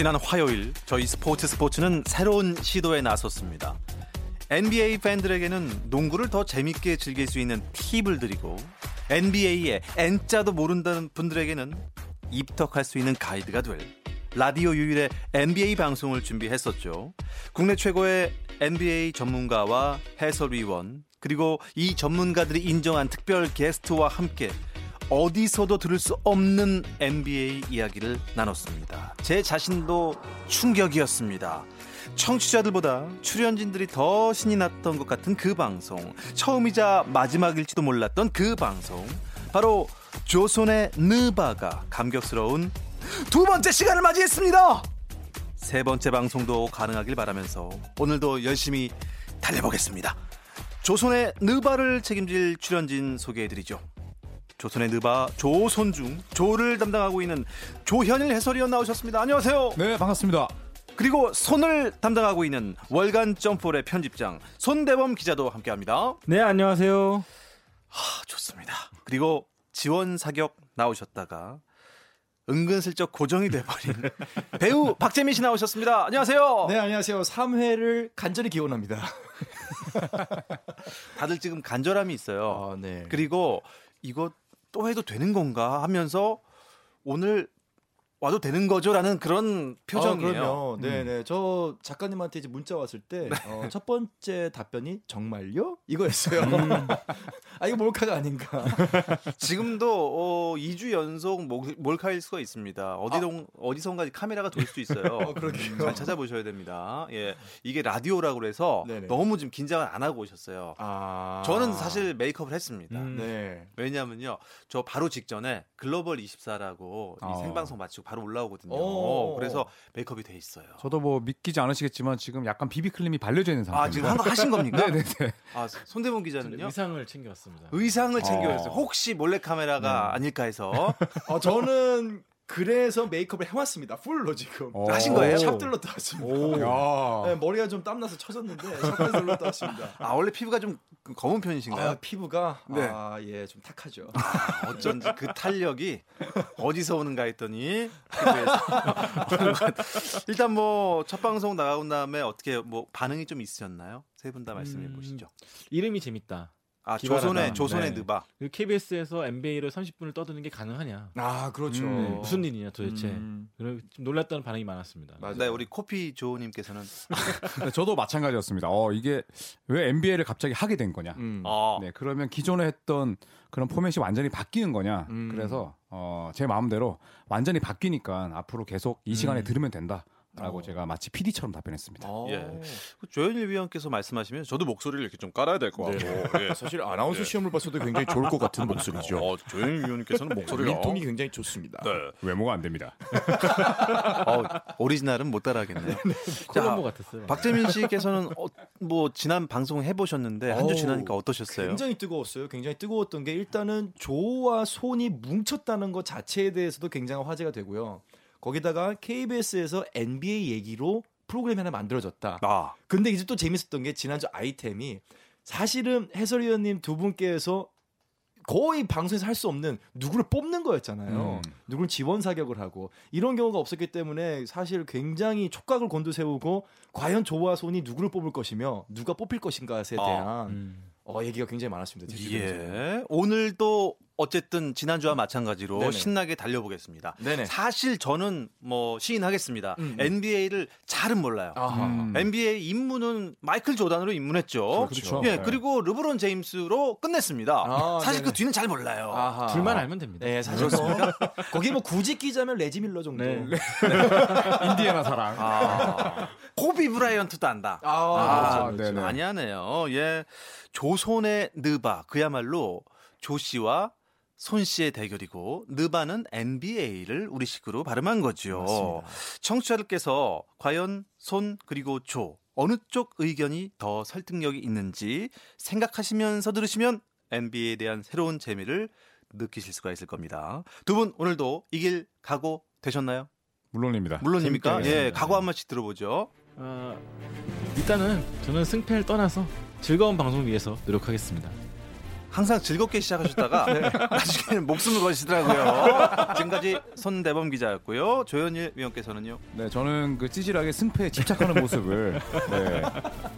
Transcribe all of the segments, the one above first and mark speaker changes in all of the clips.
Speaker 1: 지난 화요일 저희 스포츠 스포츠는 새로운 시도에 나섰습니다. NBA 팬들에게는 농구를 더 재밌게 즐길 수 있는 팁을 드리고 NBA의 N자도 모른다는 분들에게는 입덕할 수 있는 가이드가 될 라디오 유일의 NBA 방송을 준비했었죠. 국내 최고의 NBA 전문가와 해설위원 그리고 이 전문가들이 인정한 특별 게스트와 함께 어디서도 들을 수 없는 NBA 이야기를 나눴습니다. 제 자신도 충격이었습니다. 청취자들보다 출연진들이 더 신이 났던 것 같은 그 방송, 처음이자 마지막일지도 몰랐던 그 방송, 바로 조선의 느바가 감격스러운 두 번째 시간을 맞이했습니다. 세 번째 방송도 가능하길 바라면서 오늘도 열심히 달려보겠습니다. 조선의 느바를 책임질 출연진 소개해드리죠. 조선의 느바 조손중 조를 담당하고 있는 조현일 해설위원 나오셨습니다. 안녕하세요.
Speaker 2: 네 반갑습니다.
Speaker 1: 그리고 손을 담당하고 있는 월간 점프의 편집장 손대범 기자도 함께합니다.
Speaker 3: 네 안녕하세요.
Speaker 1: 하, 좋습니다. 그리고 지원 사격 나오셨다가 은근슬쩍 고정이 돼버린 배우 박재민 씨 나오셨습니다. 안녕하세요.
Speaker 3: 네 안녕하세요. 3회를 간절히 기원합니다.
Speaker 1: 다들 지금 간절함이 있어요.
Speaker 3: 아, 네.
Speaker 1: 그리고 이거 또 해도 되는 건가 하면서 오늘 와도 되는 거죠라는 그런 표정이에요.
Speaker 3: 아. 네네. 저 작가님한테 이제 문자 왔을 때 어, 첫 번째 답변이 정말요? 이거였어요. 아 이거 몰카가 아닌가.
Speaker 1: 지금도 어, 2주 연속 몰- 몰카일 수가 있습니다. 어디동 어디선가 카메라가 돌 수 있어요.
Speaker 3: 어, 그러게요.
Speaker 1: 음, 잘 찾아보셔야 됩니다. 예, 이게 라디오라고 그래서
Speaker 3: 네네.
Speaker 1: 너무 좀 긴장을 안 하고 오셨어요.
Speaker 3: 아.
Speaker 1: 저는 사실 메이크업을 했습니다.
Speaker 3: 음. 네.
Speaker 1: 왜냐면요, 저 바로 직전에 글로벌 24라고 이
Speaker 2: 어.
Speaker 1: 생방송 마치고 바로 올라오거든요.
Speaker 3: 오.
Speaker 1: 그래서 메이크업이 돼 있어요.
Speaker 2: 저도 뭐 믿기지 않으시겠지만 지금 약간 비비클림이 발려져 있는 상태입니다.
Speaker 1: 아 지금 한 거 하신 겁니까?
Speaker 2: 네네네.
Speaker 1: 아 손대문 기자는요?
Speaker 4: 의상을 챙겨왔습니다.
Speaker 1: 의상을 챙겨왔어요.
Speaker 2: 어.
Speaker 1: 혹시 몰래 카메라가 아닐까 해서
Speaker 3: 어, 저는 그래서 메이크업을 해왔습니다. 풀로 지금.
Speaker 2: 어.
Speaker 1: 하신 거예요?
Speaker 3: 샵들로 떠왔습니다.
Speaker 2: 야.
Speaker 3: 네, 머리가 좀 땀나서 쳐졌는데 샵들로 떠왔습니다.
Speaker 1: 아 원래 피부가 좀 검은 편이신가요?
Speaker 3: 아, 피부가
Speaker 1: 네.
Speaker 3: 아, 예, 좀 탁하죠.
Speaker 1: 어쩐지 그 탄력이 어디서 오는가 했더니. 일단 뭐 첫 방송 나가고 다음에 어떻게 뭐 반응이 좀 있으셨나요? 세 분 다 말씀해
Speaker 4: 음,
Speaker 1: 보시죠.
Speaker 4: 이름이 재밌다.
Speaker 1: 아. 조선의 조선의
Speaker 4: 네.
Speaker 1: 느바.
Speaker 4: KBS에서 NBA를 30분을 떠드는 게 가능하냐?
Speaker 3: 아, 그렇죠.
Speaker 2: 음,
Speaker 4: 네, 무슨 일이냐 도대체?
Speaker 3: 음.
Speaker 4: 좀 놀랐다는 반응이 많았습니다.
Speaker 3: 맞아요.
Speaker 1: 네 우리 코피 조님께서는
Speaker 2: 네, 저도 마찬가지였습니다. 어 이게 왜 NBA를 갑자기 하게 된 거냐?
Speaker 3: 음.
Speaker 2: 어네 그러면 기존에 했던 그런 포맷이 완전히 바뀌는 거냐?
Speaker 3: 음.
Speaker 2: 그래서 어, 제 마음대로 완전히 바뀌니까 앞으로 계속 이 시간에
Speaker 3: 음.
Speaker 2: 들으면 된다. 라고
Speaker 3: 어.
Speaker 2: 제가 마치 PD처럼 답변했습니다.
Speaker 3: 어.
Speaker 1: 예. 조현일 위원께서 말씀하시면 저도 목소리를 이렇게 좀 깔아야 될 것 같고. 예.
Speaker 3: 사실 아나운서 시험을 봤어도 굉장히 좋을 것 같은 목소리죠.
Speaker 1: 어, 조현일 위원께서는 목소리가
Speaker 3: 민통이 굉장히 좋습니다.
Speaker 1: 네.
Speaker 2: 외모가 안 됩니다.
Speaker 1: 어, 오리지널은 못 따라하겠네요.
Speaker 4: 콜럼보 같았어요.
Speaker 1: 박재민 씨께서는 어, 뭐 지난 방송 해보셨는데 한 주 지나니까 어떠셨어요?
Speaker 3: 굉장히 뜨거웠어요. 굉장히 뜨거웠던 게 일단은 조와 손이 뭉쳤다는 것 자체에 대해서도 굉장히 화제가 되고요. 거기다가 KBS에서 NBA 얘기로 프로그램이 하나 만들어졌다.
Speaker 1: 아,
Speaker 3: 근데 이제 또 재밌었던 게 지난주 아이템이 사실은 해설위원님 두 분께서 거의 방송에서 할 수 없는 누구를 뽑는 거였잖아요.
Speaker 2: 음.
Speaker 3: 누구를 지원 사격을 하고 이런 경우가 없었기 때문에 사실 굉장히 촉각을 곤두세우고 과연 조와 손이 누구를 뽑을 것이며 누가 뽑힐 것인가에
Speaker 1: 아,
Speaker 3: 대한
Speaker 4: 음.
Speaker 3: 어, 얘기가 굉장히 많았습니다.
Speaker 1: 예. 오늘도 어쨌든 지난주와 마찬가지로
Speaker 3: 네네.
Speaker 1: 신나게 달려보겠습니다.
Speaker 3: 네네.
Speaker 1: 사실 저는 뭐 시인하겠습니다.
Speaker 3: 음, 음.
Speaker 1: NBA를 잘은 몰라요.
Speaker 2: 음.
Speaker 1: NBA 입문은 마이클 조단으로 입문했죠.
Speaker 2: 그렇죠.
Speaker 1: 예,
Speaker 2: 네.
Speaker 1: 그리고 르브론 제임스로 끝냈습니다.
Speaker 3: 아,
Speaker 1: 사실
Speaker 3: 네네.
Speaker 1: 그 뒤는 잘 몰라요.
Speaker 3: 아하.
Speaker 4: 둘만 알면 됩니다.
Speaker 3: 네, 사실 뭐 거기 뭐 굳이 끼자면 레지 밀러 정도.
Speaker 4: 네.
Speaker 2: 인디애나 사랑.
Speaker 1: 아, 코비 브라이언트도 안다.
Speaker 3: 아,
Speaker 2: 아,
Speaker 3: 그렇죠, 그렇죠.
Speaker 2: 네네.
Speaker 1: 많이 하네요. 예. 조선의 느바 그야말로 조 씨와 손 씨의 대결이고 느바는 NBA를 우리식으로 발음한 거죠.
Speaker 3: 맞습니다.
Speaker 1: 청취자들께서 과연 손 그리고 조 어느 쪽 의견이 더 설득력이 있는지 생각하시면서 들으시면 NBA에 대한 새로운 재미를 느끼실 수가 있을 겁니다. 두 분 오늘도 이길 각오 되셨나요?
Speaker 2: 물론입니다.
Speaker 1: 물론입니까? 예. 각오 한 번씩 들어보죠.
Speaker 4: 아, 일단은 저는 승패를 떠나서 즐거운 방송 위해서 노력하겠습니다.
Speaker 1: 항상 즐겁게 시작하셨다가 나중에는 목숨을 거시더라고요. 지금까지 손대범 기자였고요. 조현일 위원께서는요.
Speaker 2: 네, 저는 그 찌질하게 승패에 집착하는 모습을 네,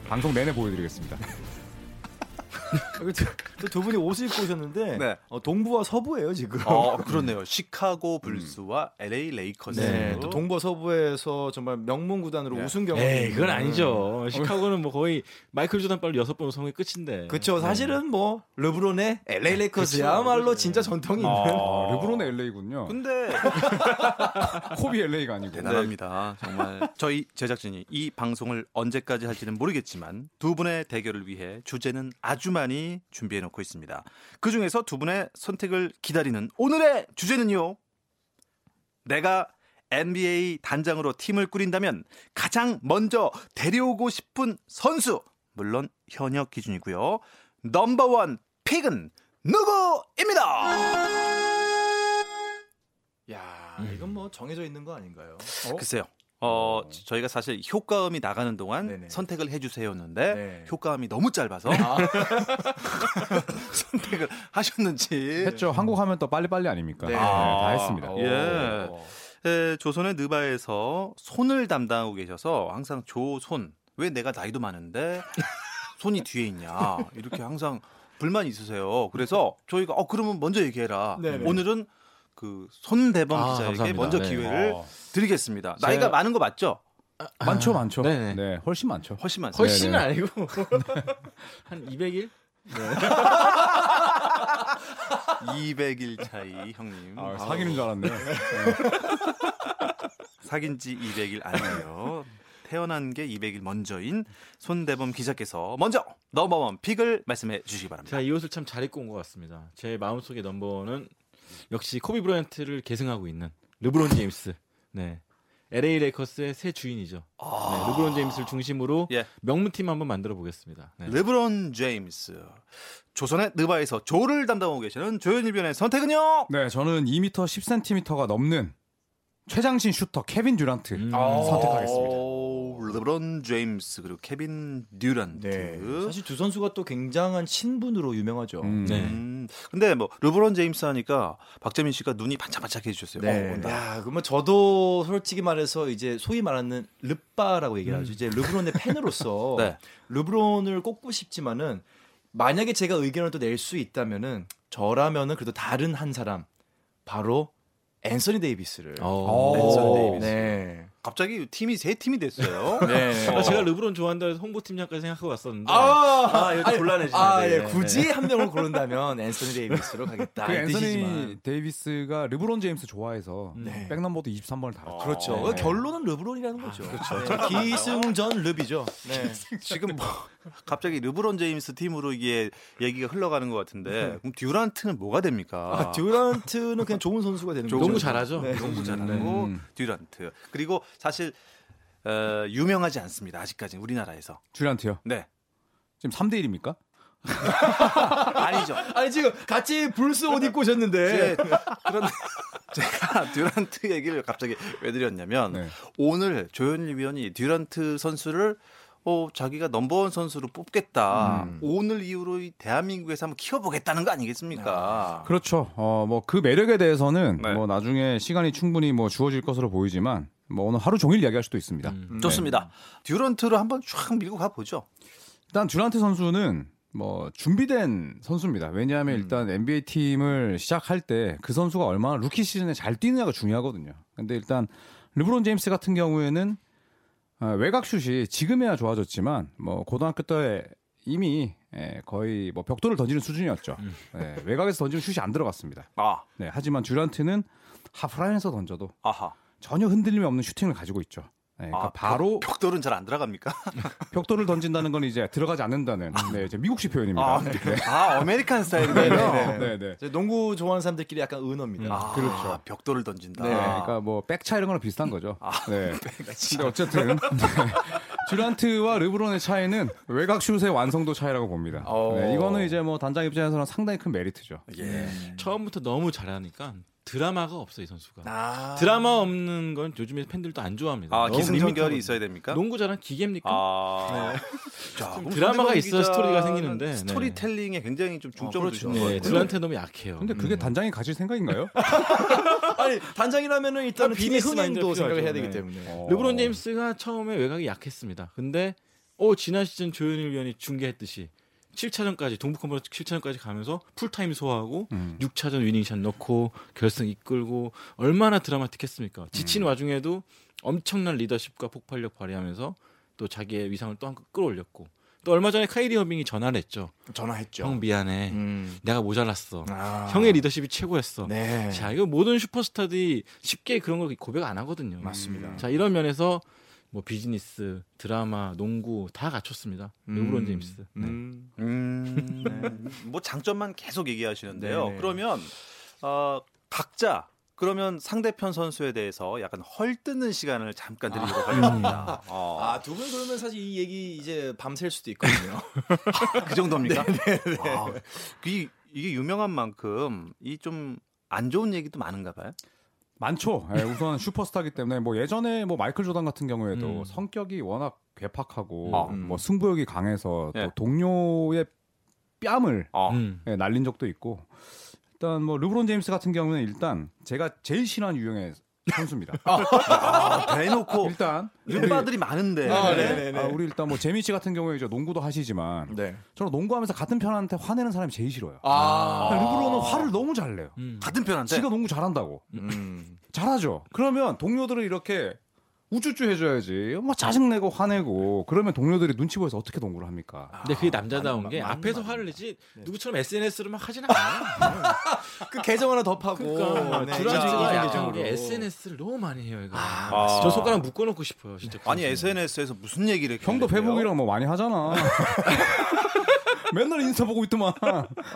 Speaker 2: 방송 내내 보여드리겠습니다.
Speaker 3: 또 두 분이 옷을 입고 오셨는데
Speaker 1: 네.
Speaker 3: 어, 동부와 서부예요 지금.
Speaker 1: 어, 그렇네요. 시카고 불스와 LA 레이커스.
Speaker 3: 네, 또 동부 서부에서 정말 명문 구단으로
Speaker 1: 네.
Speaker 3: 우승 경험.
Speaker 4: 에이, 그건 아니죠. 시카고는 뭐 거의 마이클 조단 빨로 여섯 번 우승이 끝인데.
Speaker 3: 그렇죠. 사실은 뭐 르브론의 LA 레이커스야말로 진짜 전통이 있는.
Speaker 2: 아, 르브론의 LA군요.
Speaker 1: 근데
Speaker 2: 코비 LA가 아니고.
Speaker 1: 대단합니다. 정말 저희 제작진이 이 방송을 언제까지 할지는 모르겠지만 두 분의 대결을 위해 주제는 아주 많이 준비해 놓고 있습니다. 그 중에서 두 분의 선택을 기다리는 오늘의 주제는요. 내가 NBA 단장으로 팀을 꾸린다면 가장 먼저 데려오고 싶은 선수 물론 현역 기준이고요. 넘버원 픽은 누구입니다.
Speaker 3: 야, 이건 뭐 정해져 있는 거 아닌가요?
Speaker 1: 글쎄요. 어, 저희가 사실 효과음이 나가는 동안
Speaker 3: 네네.
Speaker 1: 선택을 해주세요였는데
Speaker 3: 네.
Speaker 1: 효과음이 너무 짧아서 선택을 하셨는지
Speaker 2: 했죠. 한국 하면 또 빨리빨리 아닙니까?
Speaker 3: 네.
Speaker 2: 네,
Speaker 1: 아,
Speaker 2: 다 했습니다.
Speaker 3: 오.
Speaker 1: 예. 에, 조선의 느바에서 손을 담당하고 계셔서 항상 조손 왜 내가 나이도 많은데 손이 뒤에 있냐 이렇게 항상 불만이 있으세요. 그래서 저희가 어 그러면 먼저 얘기해라.
Speaker 3: 네네.
Speaker 1: 오늘은 그 손대범
Speaker 4: 아,
Speaker 1: 기자에게
Speaker 4: 감사합니다.
Speaker 1: 먼저
Speaker 4: 네.
Speaker 1: 기회를
Speaker 2: 어.
Speaker 1: 드리겠습니다.
Speaker 4: 제가-
Speaker 1: 나이가 많은 거 맞죠?
Speaker 2: 많죠, 많죠.
Speaker 4: 네네.
Speaker 2: 네, 훨씬 많죠.
Speaker 1: 훨씬 많습니다.
Speaker 4: 훨씬은
Speaker 2: 네네.
Speaker 4: 아니고 한 200일?
Speaker 1: 200일 차이 형님.
Speaker 2: 아, 사귀는 줄 알았네요.
Speaker 1: 사귄 지 200일 아니에요. 태어난 게 200일 먼저인 손대범 기자께서 먼저 넘버원 픽을 말씀해 주시기 바랍니다.
Speaker 4: 제가 이 옷을 참 잘 입고 온 것 같습니다. 제 마음속의 넘버원은 역시 코비 브라이언트를 계승하고 있는 르브론 제임스. 네. LA 레이커스의 새 주인이죠. 네, 르브론 제임스를 중심으로
Speaker 1: 예.
Speaker 4: 명문팀 한번 만들어 보겠습니다. 네.
Speaker 1: 르브론 제임스. 조선의 느바에서 조를 담당하고 계시는 조현일 변의 선택은요?
Speaker 2: 네, 저는 2m 10cm가 넘는 최장신 슈터 케빈 듀란트
Speaker 4: 음.
Speaker 2: 선택하겠습니다.
Speaker 1: 오, 르브론 제임스 그리고 케빈 듀란트.
Speaker 3: 네. 사실 두 선수가 또 굉장한 친분으로 유명하죠.
Speaker 2: 음.
Speaker 4: 네.
Speaker 1: 음, 근데 뭐 르브론 제임스 하니까 박재민 씨가 눈이 반짝반짝 해 주셨어요.
Speaker 3: 네.
Speaker 1: 어.
Speaker 3: 야, 그러면 저도 솔직히 말해서 이제 소위 말하는 르빠라고 얘기를
Speaker 2: 음.
Speaker 3: 하죠. 이제 르브론의 팬으로서
Speaker 1: 네.
Speaker 3: 르브론을 꼽고 싶지만은 만약에 제가 의견을 또 낼 수 있다면은 저라면은 그래도 다른 한 사람 바로 앤서니 데이비스를.
Speaker 4: 어.
Speaker 1: 앤서니 데이비스.
Speaker 3: 네.
Speaker 1: 갑자기 팀이 세 팀이 됐어요.
Speaker 3: 네.
Speaker 4: 아, 제가 르브론 좋아한다 해서 홍보팀장까지 생각하고 왔었는데
Speaker 3: 아,
Speaker 4: 아, 이거
Speaker 3: 아니,
Speaker 4: 곤란해지네.
Speaker 3: 아, 예.
Speaker 4: 네,
Speaker 3: 굳이 한 명을 고른다면 앤서니 데이비스로 가겠다. 그이
Speaker 2: 앤서니. 데이비스가 르브론 제임스 좋아해서
Speaker 3: 네.
Speaker 2: 백넘버도 23번을 달았죠.
Speaker 3: 그렇죠.
Speaker 2: 네.
Speaker 3: 결론은 르브론이라는 거죠. 그렇죠. 기승전 릅이죠. 네.
Speaker 1: 지금 뭐 갑자기 르브론 제임스 팀으로 이게 얘기가 흘러가는 것 같은데 그럼 듀란트는 뭐가 됩니까?
Speaker 3: 아, 듀란트는 그냥 좋은 선수가 되는 거죠.
Speaker 4: 농구 잘하죠.
Speaker 3: 네.
Speaker 1: 너무 잘하고
Speaker 2: 음.
Speaker 1: 듀란트 그리고 사실 어, 유명하지 않습니다. 아직까지 우리나라에서.
Speaker 2: 듀란트요.
Speaker 1: 네
Speaker 2: 지금 3대 1입니까?
Speaker 1: 아니죠.
Speaker 3: 아니 지금 같이 불스 옷 입고 오셨는데
Speaker 1: 제, 그런데 제가 듀란트 얘기를 갑자기 왜 드렸냐면
Speaker 2: 네.
Speaker 1: 오늘 조현일 위원이 듀란트 선수를 어, 자기가 넘버원 선수로 뽑겠다.
Speaker 3: 음.
Speaker 1: 오늘 이후로 이 대한민국에서 한번 키워보겠다는 거 아니겠습니까?
Speaker 2: 그렇죠. 어, 뭐 그 매력에 대해서는
Speaker 1: 네.
Speaker 2: 뭐 나중에 시간이 충분히 뭐 주어질 것으로 보이지만 뭐 오늘 하루 종일 이야기할 수도 있습니다.
Speaker 4: 음.
Speaker 1: 좋습니다. 듀란트를 한번 쫙 밀고 가보죠.
Speaker 2: 일단 듀란트 선수는 뭐 준비된 선수입니다. 왜냐하면
Speaker 3: 음.
Speaker 2: 일단 NBA 팀을 시작할 때 그 선수가 얼마나 루키 시즌에 잘 뛰느냐가 중요하거든요. 근데 일단 르브론 제임스 같은 경우에는 어, 외곽 슛이 지금에야 좋아졌지만 뭐 고등학교 때 이미 예, 거의 뭐 벽돌을 던지는 수준이었죠.
Speaker 3: 음.
Speaker 2: 예, 외곽에서 던지는 슛이 안 들어갔습니다.
Speaker 1: 아,
Speaker 2: 네, 하지만 듀란트는 하프라인에서 던져도
Speaker 1: 아하.
Speaker 2: 전혀 흔들림이 없는 슈팅을 가지고 있죠. 네, 그러니까
Speaker 1: 아,
Speaker 2: 바로
Speaker 1: 벽돌은 잘 안 들어갑니까?
Speaker 2: 벽돌을 던진다는 건 이제 들어가지 않는다는 네, 이제 미국식 표현입니다.
Speaker 1: 아,
Speaker 2: 네.
Speaker 1: 아 American style이네요.
Speaker 3: 네네네.
Speaker 2: 네, 네.
Speaker 3: 이제 농구 좋아하는 사람들끼리 약간 은어입니다.
Speaker 1: 아,
Speaker 2: 그렇죠.
Speaker 1: 벽돌을 던진다.
Speaker 3: 네,
Speaker 2: 네, 그러니까 뭐 백차 이런 거랑 비슷한 거죠.
Speaker 1: 아,
Speaker 2: 네. 근데 어쨌든 네. 듀란트와 르브론의 차이는 외곽 슛의 완성도 차이라고 봅니다.
Speaker 1: 어.
Speaker 2: 네, 이거는 이제 뭐 단장 입장에서는 상당히 큰 메리트죠.
Speaker 1: 예.
Speaker 4: 처음부터 너무 잘하니까 드라마가 없어 이 선수가.
Speaker 3: 아.
Speaker 4: 드라마 없는 건 요즘에 팬들도 안 좋아합니다.
Speaker 1: 아 기승전결이. 있어야 됩니까?
Speaker 4: 농구 잘한 기계입니까?
Speaker 1: 아, 자,
Speaker 4: 좀
Speaker 1: 그럼
Speaker 4: 드라마가 있어야 스토리가 생기는데, 네.
Speaker 1: 스토리텔링에 굉장히 좀 중점을
Speaker 4: 네,
Speaker 1: 거예요.
Speaker 4: 둘한테 너무 약해요.
Speaker 2: 근데 그게
Speaker 4: 음.
Speaker 2: 단장이 가질 생각인가요?
Speaker 3: 아니 단장이라면은 일단은
Speaker 4: 아, 비즈니스
Speaker 3: 흥행도 생각을 해야
Speaker 4: 필요하죠.
Speaker 3: 되기
Speaker 4: 네.
Speaker 3: 때문에.
Speaker 2: 어.
Speaker 4: 르브론 제임스가 처음에 외곽이 약했습니다. 근데 어 지난 시즌 조현일 위원이 중계했듯이 7차전까지 동부 컨퍼런스 7차전까지 가면서 풀타임 소화하고
Speaker 2: 음.
Speaker 4: 6차전 winning shot 넣고 결승 이끌고 얼마나 드라마틱했습니까? 지친 와중에도 엄청난 리더십과 폭발력 발휘하면서 또 자기의 위상을 또 한 급 끌어올렸고 또 얼마 전에 카이리 어빙이 전화를 했죠.
Speaker 3: 전화했죠.
Speaker 4: 형 미안해.
Speaker 3: 음.
Speaker 4: 내가 모자랐어.
Speaker 3: 아.
Speaker 4: 형의 리더십이 최고였어.
Speaker 3: 네.
Speaker 4: 자, 이거 모든 슈퍼스타들이 쉽게 그런 걸 고백 안 하거든요.
Speaker 3: 맞습니다.
Speaker 4: 자, 이런 면에서 뭐 비즈니스, 드라마, 농구 다 갖췄습니다. 르브론 제임스. 네.
Speaker 3: 음.
Speaker 1: 음, 네. 뭐 장점만 계속 얘기하시는데요.
Speaker 3: 네네.
Speaker 1: 그러면 어, 각자 그러면 상대편 선수에 대해서 약간 헐뜯는 시간을 잠깐 드리도록 하겠습니다. 어,
Speaker 3: 아, 두 분 그러면 사실 이 얘기 이제 밤샐 수도 있거든요.
Speaker 1: 그 정도입니까? 아, 이, 이게 유명한 만큼 이 좀 안 좋은 얘기도 많은가 봐요.
Speaker 2: 많죠. 예, 우선 슈퍼스타기 때문에 뭐 예전에 뭐 마이클 조단 같은 경우에도
Speaker 4: 음.
Speaker 2: 성격이 워낙 괴팍하고
Speaker 1: 어.
Speaker 2: 뭐 승부욕이 강해서 또
Speaker 1: 예.
Speaker 2: 동료의 뺨을
Speaker 1: 어.
Speaker 4: 음.
Speaker 2: 예, 날린 적도 있고 일단 뭐 르브론 제임스 같은 경우는 일단 제가 제일 싫어하는 유형의 선수입니다.
Speaker 1: 아, 대놓고
Speaker 2: 일단
Speaker 1: 르바들이 많은데.
Speaker 3: 아, 네네네.
Speaker 2: 아, 우리 일단 뭐 재미 씨 같은 경우에 이제 농구도 하시지만
Speaker 3: 네.
Speaker 2: 저는 농구하면서 같은 편한테 화내는 사람이 제일 싫어요.
Speaker 3: 아.
Speaker 2: 르브론은 화를 너무 잘 내요.
Speaker 4: 음.
Speaker 1: 같은 편한테.
Speaker 2: 지가 농구 잘한다고.
Speaker 3: 음.
Speaker 2: 잘하죠. 그러면 동료들을 이렇게 우쭈쭈 해줘야지. 막 짜증내고 화내고 그러면 동료들이 눈치 보여서 어떻게 농구를 합니까?
Speaker 4: 근데 그게 남자다운
Speaker 3: 맞-
Speaker 4: 게
Speaker 3: 맞-
Speaker 4: 앞에서
Speaker 3: 맞-
Speaker 4: 화를 내지 누구처럼 SNS로 막 하진 않아요.
Speaker 3: 그 계정 하나 더 파고.
Speaker 4: 그러니까
Speaker 3: 네,
Speaker 4: 약간
Speaker 3: 계정으로.
Speaker 4: 우리 SNS를 너무 많이 해요. 이거.
Speaker 1: 아.
Speaker 4: 저 손가락 묶어놓고 싶어요. 진짜.
Speaker 1: 아니 SNS에서 무슨 얘기를
Speaker 2: 형도? 페북이랑 뭐 많이 하잖아. 맨날 인스타 보고 있더만.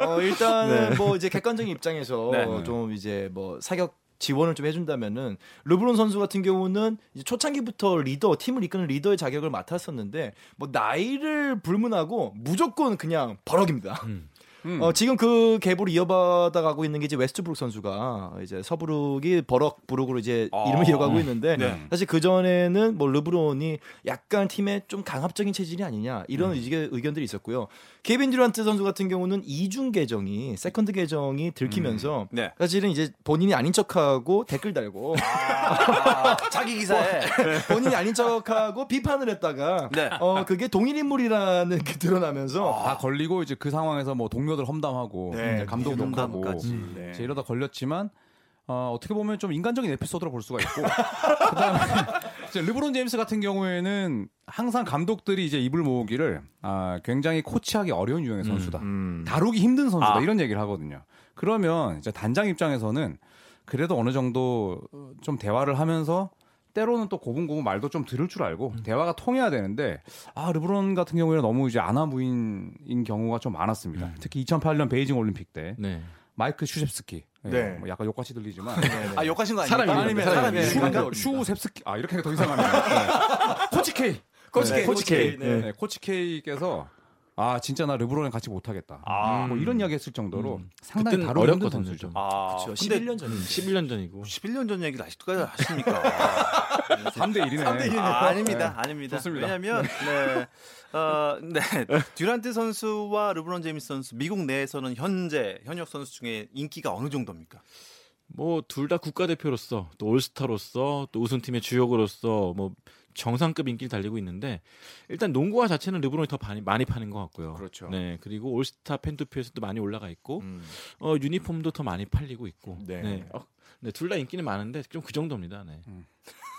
Speaker 3: 어, 일단은 뭐 이제 객관적인 입장에서
Speaker 1: 네.
Speaker 3: 좀 이제 뭐 사격 지원을 좀 해준다면은 르브론 선수 같은 경우는 이제 초창기부터 리더 팀을 이끄는 리더의 자격을 맡았었는데 뭐 나이를 불문하고 무조건 그냥 버럭입니다.
Speaker 4: 음.
Speaker 2: 음.
Speaker 3: 어, 지금 그 계보를 이어받아 가고 있는 게 이제 웨스트브룩 선수가 이제 서브룩이 버럭브룩으로 이제
Speaker 1: 아,
Speaker 3: 이름을 이어가고 있는데
Speaker 1: 네.
Speaker 3: 사실 그 전에는 뭐 르브론이 약간 팀에 좀 강압적인 체질이 아니냐 이런 이게 의견들이 있었고요. 케빈 듀란트 선수 같은 경우는 이중 계정이 세컨드 계정이 들키면서
Speaker 1: 네.
Speaker 3: 사실은 이제 본인이 아닌 척하고 댓글 달고
Speaker 1: 아, 자기 기사에
Speaker 3: 본인이 아닌 척하고 비판을 했다가
Speaker 1: 네.
Speaker 3: 어 그게 동일 인물이라는 게 드러나면서
Speaker 2: 다 걸리고 이제 그 상황에서 뭐 동료들 험담하고
Speaker 3: 네,
Speaker 2: 감독
Speaker 1: 험담까지.
Speaker 3: 음, 네.
Speaker 2: 이러다 걸렸지만 어, 어떻게 보면 좀 인간적인 에피소드로 볼 수가 있고 그다음에 이제 르브론 제임스 같은 경우에는 항상 감독들이 이제 입을 모으기를 아, 굉장히 코치하기 어려운 유형의 선수다.
Speaker 3: 음.
Speaker 2: 다루기 힘든 선수다
Speaker 1: 아.
Speaker 2: 이런 얘기를 하거든요. 그러면 이제 단장 입장에서는 그래도 어느 정도 좀 대화를 하면서 때로는 또 고분고분 말도 좀 들을 줄 알고 대화가 통해야 되는데 아 르브론 같은 경우에는 너무 이제 안하무인인 경우가 좀 많았습니다. 특히 2008년 베이징 올림픽 때
Speaker 4: 네.
Speaker 2: 마이크 슈셉스키 예,
Speaker 3: 네.
Speaker 2: 뭐 약간 욕같이 들리지만
Speaker 1: 아 욕하신 거?
Speaker 4: 사람이
Speaker 3: 아니면
Speaker 4: 사람이
Speaker 3: 사람이
Speaker 2: 슈,
Speaker 3: 그러니까
Speaker 2: 슈셉스키 아 이렇게 더 이상하네요. 네. 코치 K
Speaker 3: 코치
Speaker 2: 네,
Speaker 3: K,
Speaker 2: 코치 K
Speaker 3: 네.
Speaker 2: 네, 코치 K께서 아 진짜 나 르브론이랑 같이 못하겠다.
Speaker 1: 아.
Speaker 2: 뭐 이런 이야기 했을 정도로
Speaker 4: 음.
Speaker 2: 상당히 힘든
Speaker 4: 어렵거든요,
Speaker 2: 선수죠.
Speaker 4: 좀.
Speaker 1: 아,
Speaker 3: 그렇죠.
Speaker 1: 근데
Speaker 3: 11년 전인데.
Speaker 4: 11년 전이고.
Speaker 1: 11년 전 얘기를 아직도까지 하십니까?
Speaker 2: 3대 1이네.
Speaker 1: 아, 아닙니다. 아닙니다.
Speaker 2: 좋습니다.
Speaker 1: 왜냐면 네. 어, 네. 듀란트 선수와 르브론 제임스 선수 미국 내에서는 현재 현역 선수 중에 인기가 어느 정도입니까?
Speaker 4: 뭐 둘 다 국가대표로서 또 올스타로서 또 우승팀의 주역으로서 뭐 정상급 인기를 달리고 있는데 일단 농구화 자체는 르브론이 더 많이, 많이 파는 것 같고요.
Speaker 3: 그렇죠.
Speaker 4: 네 그리고 올스타 팬 투표에서도 많이 올라가 있고
Speaker 3: 음.
Speaker 4: 어 유니폼도 더 많이 팔리고 있고
Speaker 3: 네.
Speaker 4: 네, 어, 네, 둘 다 인기는 많은데 좀 그 정도입니다. 네.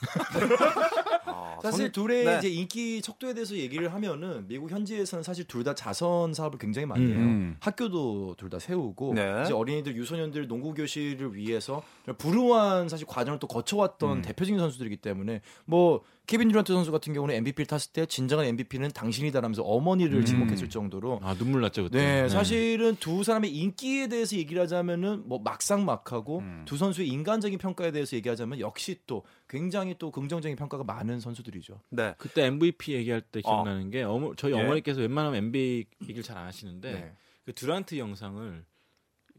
Speaker 1: 아,
Speaker 3: 사실
Speaker 1: 선-
Speaker 3: 둘의
Speaker 1: 네.
Speaker 3: 이제 인기 척도에 대해서 얘기를 하면은 미국 현지에서는 사실 둘 다 자선 사업을 굉장히 많이 해요.
Speaker 2: 음.
Speaker 3: 학교도 둘 다 세우고
Speaker 1: 네.
Speaker 3: 이제 어린이들 유소년들 농구 교실을 위해서 불우한 사실 과정을 또 거쳐왔던
Speaker 2: 음.
Speaker 3: 대표적인 선수들이기 때문에 뭐 케빈 듀란트 선수 같은 경우는 MVP를 탔을 때 진정한 MVP는 당신이다라면서 어머니를
Speaker 2: 음.
Speaker 3: 지목했을 정도로
Speaker 4: 아 눈물 났죠 그때.
Speaker 3: 네, 사실은 두 사람의 인기에 대해서 얘기를 하자면은 뭐 막상막하고
Speaker 2: 음.
Speaker 3: 두 선수의 인간적인 평가에 대해서 얘기하자면 역시 또 굉장히 또 긍정적인 평가가 많은 선수들이죠.
Speaker 1: 네.
Speaker 4: 그때 MVP 얘기할 때 기억나는 게 어머, 저희
Speaker 1: 예.
Speaker 4: 어머니께서 웬만하면 NBA 얘기를 잘 안 하시는데
Speaker 3: 네.
Speaker 4: 그 듀란트 영상을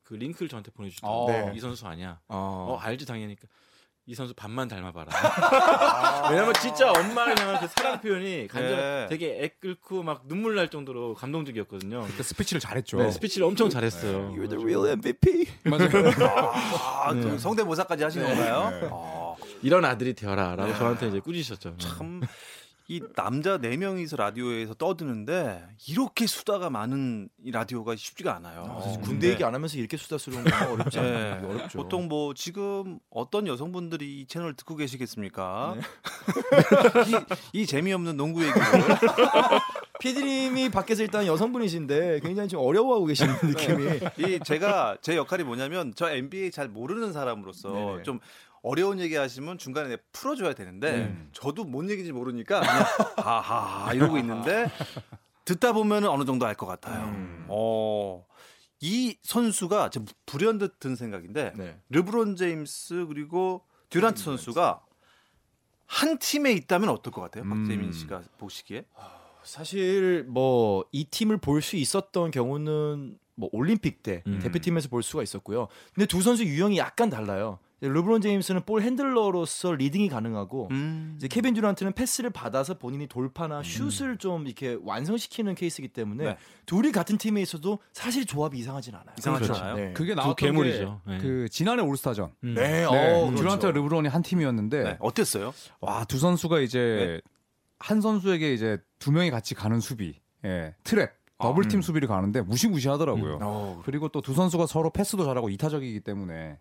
Speaker 4: 그 링크를 저한테
Speaker 2: 어.
Speaker 4: 보내주더라고요.
Speaker 3: 네.
Speaker 4: 이 선수 아니야.
Speaker 3: 어.
Speaker 4: 어 알지 당연히. 이 선수 반만 닮아봐라.
Speaker 3: 아.
Speaker 4: 왜냐면 진짜 엄마를 향한 그 사랑 표현이 간절
Speaker 1: 네.
Speaker 4: 되게 애 끓고 막 눈물 날 정도로 감동적이었거든요.
Speaker 2: 그때 스피치를 잘했죠.
Speaker 4: 네, 스피치를 엄청 잘했어요.
Speaker 3: You're the real MVP.
Speaker 2: 맞아요.
Speaker 1: 아,
Speaker 4: 네.
Speaker 1: 그 성대모사까지 하신 건가요?
Speaker 2: 네.
Speaker 1: 아,
Speaker 4: 이런 아들이 되어라라고 저한테 이제 꾸짖으셨죠.
Speaker 1: 참. 이 남자 네 명이서 라디오에서 떠드는데 이렇게 수다가 많은 이 라디오가 쉽지가 않아요.
Speaker 3: 사실
Speaker 1: 어,
Speaker 3: 군대 얘기 안 하면서 이렇게 수다스러운 건 어렵지
Speaker 1: 네.
Speaker 3: 않아요. 어렵죠.
Speaker 1: 보통 뭐 지금 어떤 여성분들이 이 채널 듣고 계시겠습니까?
Speaker 3: 네.
Speaker 1: 이, 이 재미없는 농구 얘기를
Speaker 3: 피디님이 밖에서 일단 여성분이신데 굉장히 좀 어려워하고 계시는 느낌이.
Speaker 1: 이 제가 제 역할이 뭐냐면 저 NBA 잘 모르는 사람으로서
Speaker 3: 네네.
Speaker 1: 좀 어려운 얘기 하시면 중간에 풀어줘야 되는데
Speaker 2: 음.
Speaker 1: 저도 뭔 얘기인지 모르니까 그냥 하하 이러고 있는데 듣다 보면 어느 정도 알 것 같아요.
Speaker 3: 음.
Speaker 1: 어, 이 선수가 제 불현듯 든 생각인데
Speaker 3: 네.
Speaker 1: 르브론 제임스 그리고 듀란트 선수가 한 팀에 있다면 어떨 것 같아요?
Speaker 2: 음.
Speaker 1: 박재민 씨가 보시기에?
Speaker 3: 사실 뭐 이 팀을 볼 수 있었던 경우는 뭐 올림픽 때
Speaker 4: 음.
Speaker 3: 대표팀에서 볼 수가 있었고요. 근데 두 선수 유형이 약간 달라요. 르브론 제임스는 ball handler로서 리딩이 가능하고
Speaker 1: 음.
Speaker 3: 이제 케빈 듀란트는 패스를 받아서 본인이 돌파나 슛을 좀 이렇게 완성시키는 케이스이기 때문에
Speaker 1: 네.
Speaker 3: 둘이 같은 팀에 있어도 사실 조합이 이상하진 않아요.
Speaker 1: 이상하지
Speaker 3: 그렇죠.
Speaker 1: 않아요?
Speaker 3: 네.
Speaker 2: 그게
Speaker 4: 두
Speaker 2: 나왔던
Speaker 4: 괴물이죠. 네.
Speaker 2: 게그 지난해 올스타전.
Speaker 4: 음.
Speaker 3: 네,
Speaker 2: 네,
Speaker 3: 어, 그렇죠.
Speaker 2: 듀란트 르브론이 한 팀이었는데
Speaker 1: 네, 어땠어요?
Speaker 2: 와 두 선수가 이제 한 선수에게 이제 두 명이 같이 가는 수비, 예, 트랩 double team
Speaker 3: 음.
Speaker 2: 수비를 가는데 무시무시하더라고요.
Speaker 3: 어,
Speaker 2: 그리고 또 두 선수가 서로 패스도 잘하고 이타적이기 때문에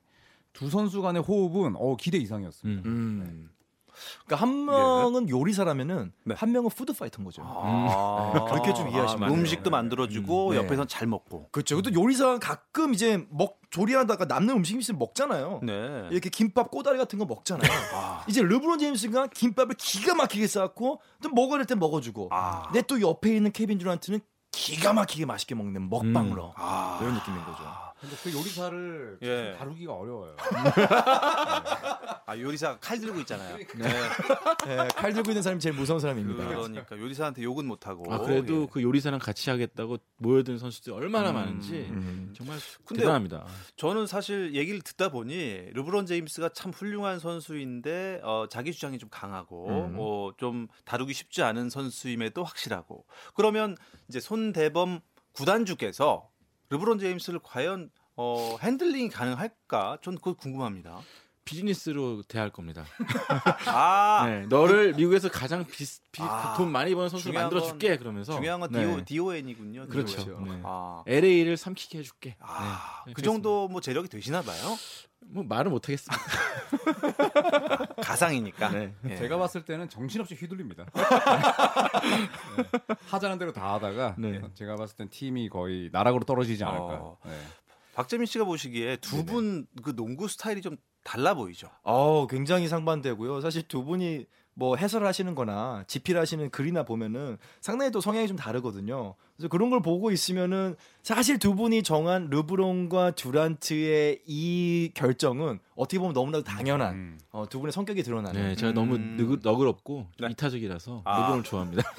Speaker 2: 두 선수 간의 호흡은 어 기대 이상이었습니다.
Speaker 4: 음.
Speaker 3: 음. 그러니까 한 명은 요리사라면은
Speaker 1: 네.
Speaker 3: 한 명은 food fighter인 거죠.
Speaker 1: 아,
Speaker 3: 네, 그렇게 좀 이해하시면 돼요.
Speaker 1: 음식도 만들어주고
Speaker 3: 음, 네.
Speaker 1: 옆에선 잘 먹고.
Speaker 3: 그렇죠. 또 요리사가 가끔 이제 먹 조리하다가 남는 음식 있으면 먹잖아요.
Speaker 1: 네.
Speaker 3: 이렇게 김밥 꼬다리 같은 거 먹잖아요. 이제 르브론 제임스가 김밥을 기가 막히게 싸고 또 먹어야 될 때 먹어주고.
Speaker 1: 아.
Speaker 3: 근데 또 옆에 있는 케빈 듀란트는 기가 막히게 맛있게 먹는 먹방으로
Speaker 1: 아.
Speaker 3: 이런 느낌인 거죠.
Speaker 2: 근데 그 요리사를
Speaker 1: 예.
Speaker 2: 다루기가 어려워요.
Speaker 1: 아 요리사 칼 들고 있잖아요. 네.
Speaker 3: 네, 칼 들고 있는 사람이 제일 무서운 사람입니다.
Speaker 1: 그러니까 요리사한테 욕은 못 하고.
Speaker 4: 아 그래도
Speaker 1: 예.
Speaker 4: 그 요리사랑 같이 하겠다고 모여든 선수들이 얼마나 많은지
Speaker 3: 음.
Speaker 4: 정말
Speaker 1: 근데
Speaker 4: 대단합니다.
Speaker 1: 저는 사실 얘기를 듣다 보니 르브론 제임스가 참 훌륭한 선수인데 어, 자기 주장이 좀 강하고
Speaker 3: 음.
Speaker 1: 어, 좀 다루기 쉽지 않은 선수임에도 확실하고 그러면 이제 손대범 구단주께서 르브론 제임스를 과연 어, 핸들링이 가능할까? 전 그거 궁금합니다.
Speaker 4: 비즈니스로 대할 겁니다.
Speaker 1: 아
Speaker 4: 네, 너를 미국에서 가장 비, 비,
Speaker 1: 아,
Speaker 4: 돈 많이 버는
Speaker 1: 중요한
Speaker 4: 만들어
Speaker 1: 건-
Speaker 4: 줄게 그러면서
Speaker 1: 중요한 건
Speaker 4: 네.
Speaker 1: 도, 돈이군요.
Speaker 4: 그렇죠.
Speaker 3: 그렇죠.
Speaker 4: 네.
Speaker 1: 아,
Speaker 4: LA를 삼키게 해줄게.
Speaker 1: 아,
Speaker 4: 네,
Speaker 1: 그 정도 뭐 재력이 되시나 봐요.
Speaker 4: 뭐 말은 못하겠습니다.
Speaker 1: 가상이니까.
Speaker 4: 네.
Speaker 1: 예.
Speaker 2: 제가 봤을 때는 정신없이 휘둘립니다. 네. 하자는 대로 다 하다가
Speaker 4: 네.
Speaker 2: 제가 봤을 땐 팀이 거의 나락으로 떨어지지 않을까.
Speaker 1: 어.
Speaker 2: 네.
Speaker 1: 박재민 씨가 보시기에 두 분 그 농구 스타일이 좀 달라 보이죠.
Speaker 3: 어, 굉장히 상반되고요. 사실 두 분이 뭐 해설하시는 거나 집필하시는 글이나 보면은 상당히 또 성향이 좀 다르거든요. 그래서 그런 걸 보고 있으면은 사실 두 분이 정한 르브론과 듀란트의 이 결정은 어떻게 보면 너무나도 당연한
Speaker 2: 음.
Speaker 3: 어, 두 분의 성격이 드러나는
Speaker 4: 네, 제가
Speaker 1: 음.
Speaker 4: 너무 너그, 너그럽고
Speaker 1: 네.
Speaker 4: 이타적이라서
Speaker 1: 아.
Speaker 4: 르브론을 좋아합니다.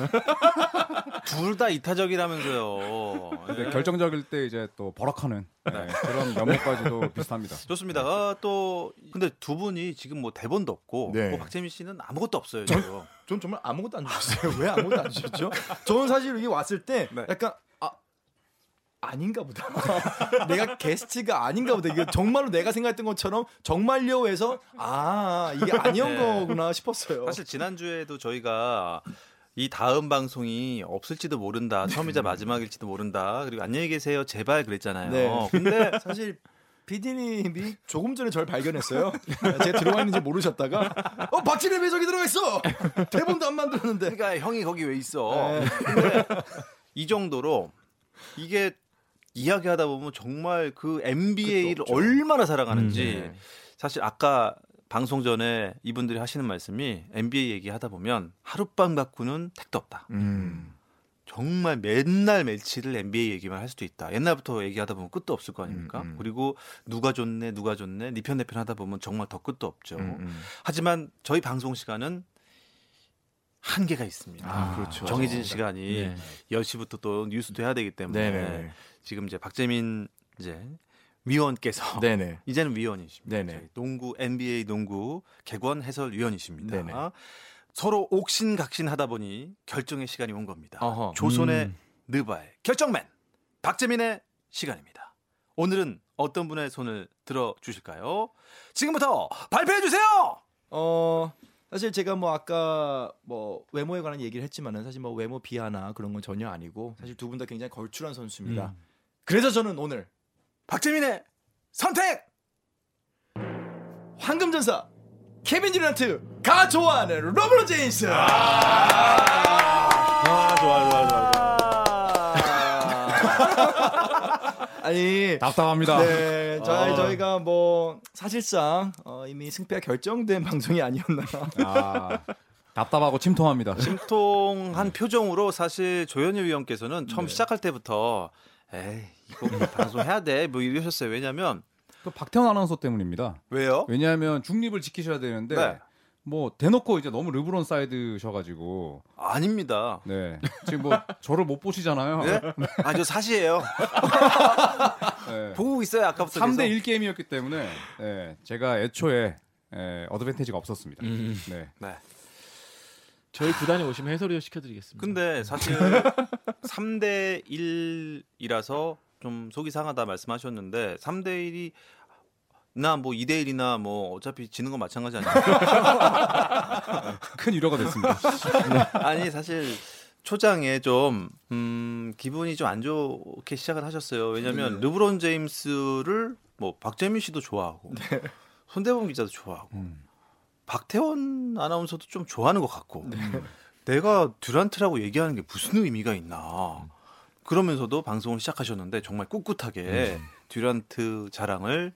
Speaker 1: 둘 다 이타적이라면서요.
Speaker 2: 근데
Speaker 1: 네.
Speaker 2: 결정적일 때 이제 또 버럭하는 네, 그런 면모까지도 비슷합니다.
Speaker 1: 좋습니다. 아, 또 근데 두 분이 지금 뭐 대본도 없고
Speaker 3: 네.
Speaker 1: 뭐 박재민 씨는 아무것도 없어요. 지금.
Speaker 3: 전 정말 아무것도 안 주셨어요. 왜 아무것도 안 주셨죠? 저는 사실 여기 왔을 때
Speaker 1: 네.
Speaker 3: 약간 아 아닌가 보다. 내가 게스트가 아닌가 보다. 이게 정말로 내가 생각했던 것처럼 정말요 해서 아 이게 아니었
Speaker 1: 네.
Speaker 3: 거구나 싶었어요.
Speaker 1: 사실 지난 주에도 저희가 이 다음 방송이 없을지도 모른다. 처음이자 마지막일지도 모른다. 그리고 안녕히 계세요. 제발 그랬잖아요.
Speaker 3: 네.
Speaker 1: 근데
Speaker 3: 사실 PD님이 조금 전에 저를 발견했어요. 제가 들어가 있는지 모르셨다가 어 박진의 배적이 들어가 있어. 대본도 안 만들었는데.
Speaker 1: 그러니까 형이 거기 왜 있어?
Speaker 3: 네.
Speaker 1: 근데 이 정도로 이게 이야기하다 보면 정말 그 NBA를
Speaker 3: 없죠.
Speaker 1: 얼마나 사랑하는지
Speaker 3: 음, 네.
Speaker 1: 사실 아까 방송 전에 이분들이 하시는 말씀이 NBA 얘기하다 보면 하룻밤 갖고는 택도 없다.
Speaker 3: 음.
Speaker 1: 정말 맨날 며칠을 NBA 얘기만 할 수도 있다. 옛날부터 얘기하다 보면 끝도 없을 거 아닙니까?
Speaker 3: 음, 음.
Speaker 1: 그리고 누가 좋네, 누가 좋네, 니편 내편 하다 보면 정말 더 끝도 없죠.
Speaker 3: 음, 음.
Speaker 1: 하지만 저희 방송 시간은 한계가 있습니다.
Speaker 3: 아, 그렇죠.
Speaker 1: 정해진
Speaker 3: 맞습니다.
Speaker 1: 시간이
Speaker 4: 네.
Speaker 1: 10시부터 또 뉴스도 해야 되기 때문에
Speaker 3: 네네.
Speaker 1: 지금 이제 박재민 이제 위원께서
Speaker 3: 네네.
Speaker 1: 이제는 위원이십니다. 농구 NBA 농구 개관 해설위원이십니다.
Speaker 3: 네네.
Speaker 1: 서로 옥신각신하다 보니 결정의 시간이 온 겁니다.
Speaker 3: 어허.
Speaker 1: 조선의
Speaker 4: 음.
Speaker 1: 느바의 결정맨 박재민의 시간입니다. 오늘은 어떤 분의 손을 들어 주실까요? 지금부터 발표해 주세요.
Speaker 3: 어 사실 제가 뭐 아까 뭐 외모에 관한 얘기를 했지만은 사실 뭐 외모 비하나 그런 건 전혀 아니고 사실 두 분 다 굉장히 걸출한 선수입니다.
Speaker 4: 음.
Speaker 3: 그래서 저는 오늘
Speaker 1: 박재민의 선택.
Speaker 3: 황금전사 케빈 듀란트가 좋아하는 로브론 제임스.
Speaker 4: 아, 좋아, 좋아, 좋아.
Speaker 3: 아니
Speaker 2: 답답합니다.
Speaker 3: 네, 저희
Speaker 2: 아.
Speaker 3: 저희가 뭐 사실상 어, 이미 승패가 결정된 방송이 아니었나.
Speaker 2: 아, 답답하고 침통합니다.
Speaker 1: 심통한 표정으로 사실 조현일 위원께서는 처음
Speaker 3: 네.
Speaker 1: 시작할 때부터 에이 이거 뭐 방송 해야 돼 뭐 이러셨어요. 왜냐면
Speaker 2: 그 박태원 아나운서 때문입니다.
Speaker 1: 왜요?
Speaker 2: 왜냐하면 중립을 지키셔야 되는데
Speaker 1: 네.
Speaker 2: 뭐 대놓고 이제 너무 르브론 사이드셔가지고
Speaker 1: 아닙니다.
Speaker 2: 네 지금 뭐 저를 못 보시잖아요.
Speaker 1: 네? 아저 사실이에요.
Speaker 2: 네.
Speaker 1: 보고 있어요 아까부터.
Speaker 2: 3대
Speaker 1: 계속.
Speaker 2: 1 게임이었기 때문에 네, 제가 애초에 에, 어드밴티지가 없었습니다.
Speaker 4: 음.
Speaker 2: 네.
Speaker 1: 네.
Speaker 4: 저희 구단에 오시면 해설위원 시켜드리겠습니다.
Speaker 1: 근데 사실 3대 1이라서 좀 속이 상하다 말씀하셨는데 3대 1이 나뭐 2대 1이나 뭐 어차피 지는 건 마찬가지 아니에요?
Speaker 2: 큰 위로가 됐습니다.
Speaker 1: 아니 사실 초장에 좀 음, 기분이 좀 안 좋게 시작을 하셨어요. 왜냐하면
Speaker 3: 네.
Speaker 1: 르브론 제임스를 뭐 박재민 씨도 좋아하고
Speaker 3: 네.
Speaker 1: 손대범 기자도 좋아하고
Speaker 2: 음.
Speaker 1: 박태원 아나운서도 좀 좋아하는 것 같고 내가 듀란트라고 얘기하는 게 무슨 의미가 있나 그러면서도 방송을 시작하셨는데 정말 꿋꿋하게 듀란트 자랑을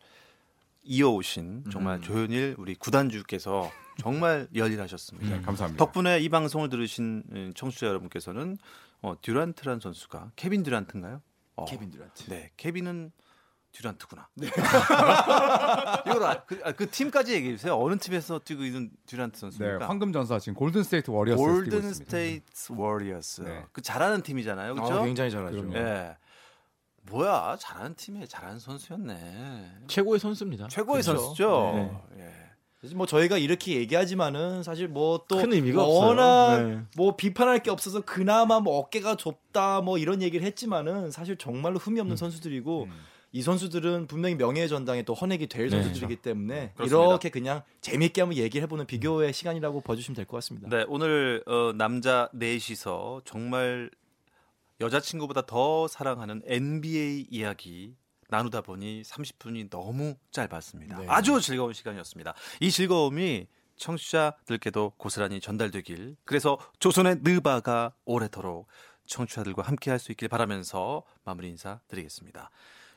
Speaker 1: 이어오신 정말
Speaker 3: 음.
Speaker 1: 조현일 우리 구단주께서 정말 열일하셨습니다.
Speaker 2: 네, 감사합니다.
Speaker 1: 덕분에 이 방송을 들으신 음, 청취자 여러분께서는 어, 듀란트란 선수가 케빈 듀란트인가요? 어,
Speaker 3: 케빈 듀란트.
Speaker 1: 네, 케빈은 듀란트구나. 이걸 아, 그, 아, 그 팀까지 얘기해 주세요. 어느 팀에서 뛰고 있는 듀란트
Speaker 2: 네,
Speaker 1: 선수입니까?
Speaker 2: 황금 전사 지금 골든 스테이트 워리어스
Speaker 1: 골든. 스테이트 워리어스.
Speaker 2: 네.
Speaker 1: 그 잘하는 팀이잖아요, 그렇죠?
Speaker 3: 아, 굉장히 잘하죠.
Speaker 1: 예. 뭐야, 잘하는 팀에 잘하는 선수였네.
Speaker 4: 최고의 선수입니다.
Speaker 1: 최고의
Speaker 3: 그렇죠.
Speaker 1: 선수죠. 예.
Speaker 3: 사실 뭐 저희가 이렇게 얘기하지만은 사실
Speaker 4: 뭐또큰 의미가
Speaker 3: 워낙
Speaker 4: 없어요. 네.
Speaker 3: 뭐 비판할 게 없어서 그나마 뭐 어깨가 좁다 뭐 이런 얘기를 했지만은 사실 정말로 흠이 없는 선수들이고
Speaker 2: 음.
Speaker 3: 이 선수들은 분명히 명예의 전당에 또 헌액이 될
Speaker 4: 네.
Speaker 3: 선수들이기 때문에
Speaker 1: 그렇습니다.
Speaker 3: 이렇게 그냥 재미있게 한번 얘기를 해보는 비교의 시간이라고 봐주시면 될 것 같습니다.
Speaker 1: 네, 오늘 어, 남자 넷이서 정말 여자친구보다 더 사랑하는 NBA 이야기 나누다 보니 30분이 너무 짧았습니다.
Speaker 3: 네.
Speaker 1: 아주 즐거운 시간이었습니다. 이 즐거움이 청취자들께도 고스란히 전달되길 그래서 조선의 느바가 오래도록 청취자들과 함께 할 수 있길 바라면서 마무리 인사 드리겠습니다.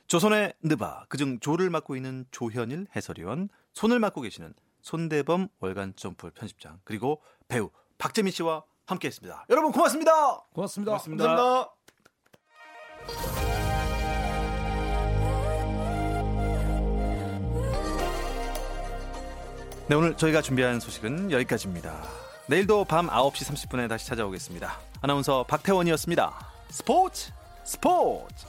Speaker 1: 조선의 느바 그중 조를 맡고 있는 조현일 해설위원 손을 맡고 계시는 손대범 월간 점프 편집장 그리고 배우 박재민 씨와 함께했습니다. 여러분 고맙습니다.
Speaker 2: 고맙습니다.
Speaker 3: 감사합니다.
Speaker 1: 네 오늘 저희가 준비한 소식은 여기까지입니다. 내일도 밤 9시 30분에 다시 찾아오겠습니다. 아나운서 박태원이었습니다. 스포츠 스포츠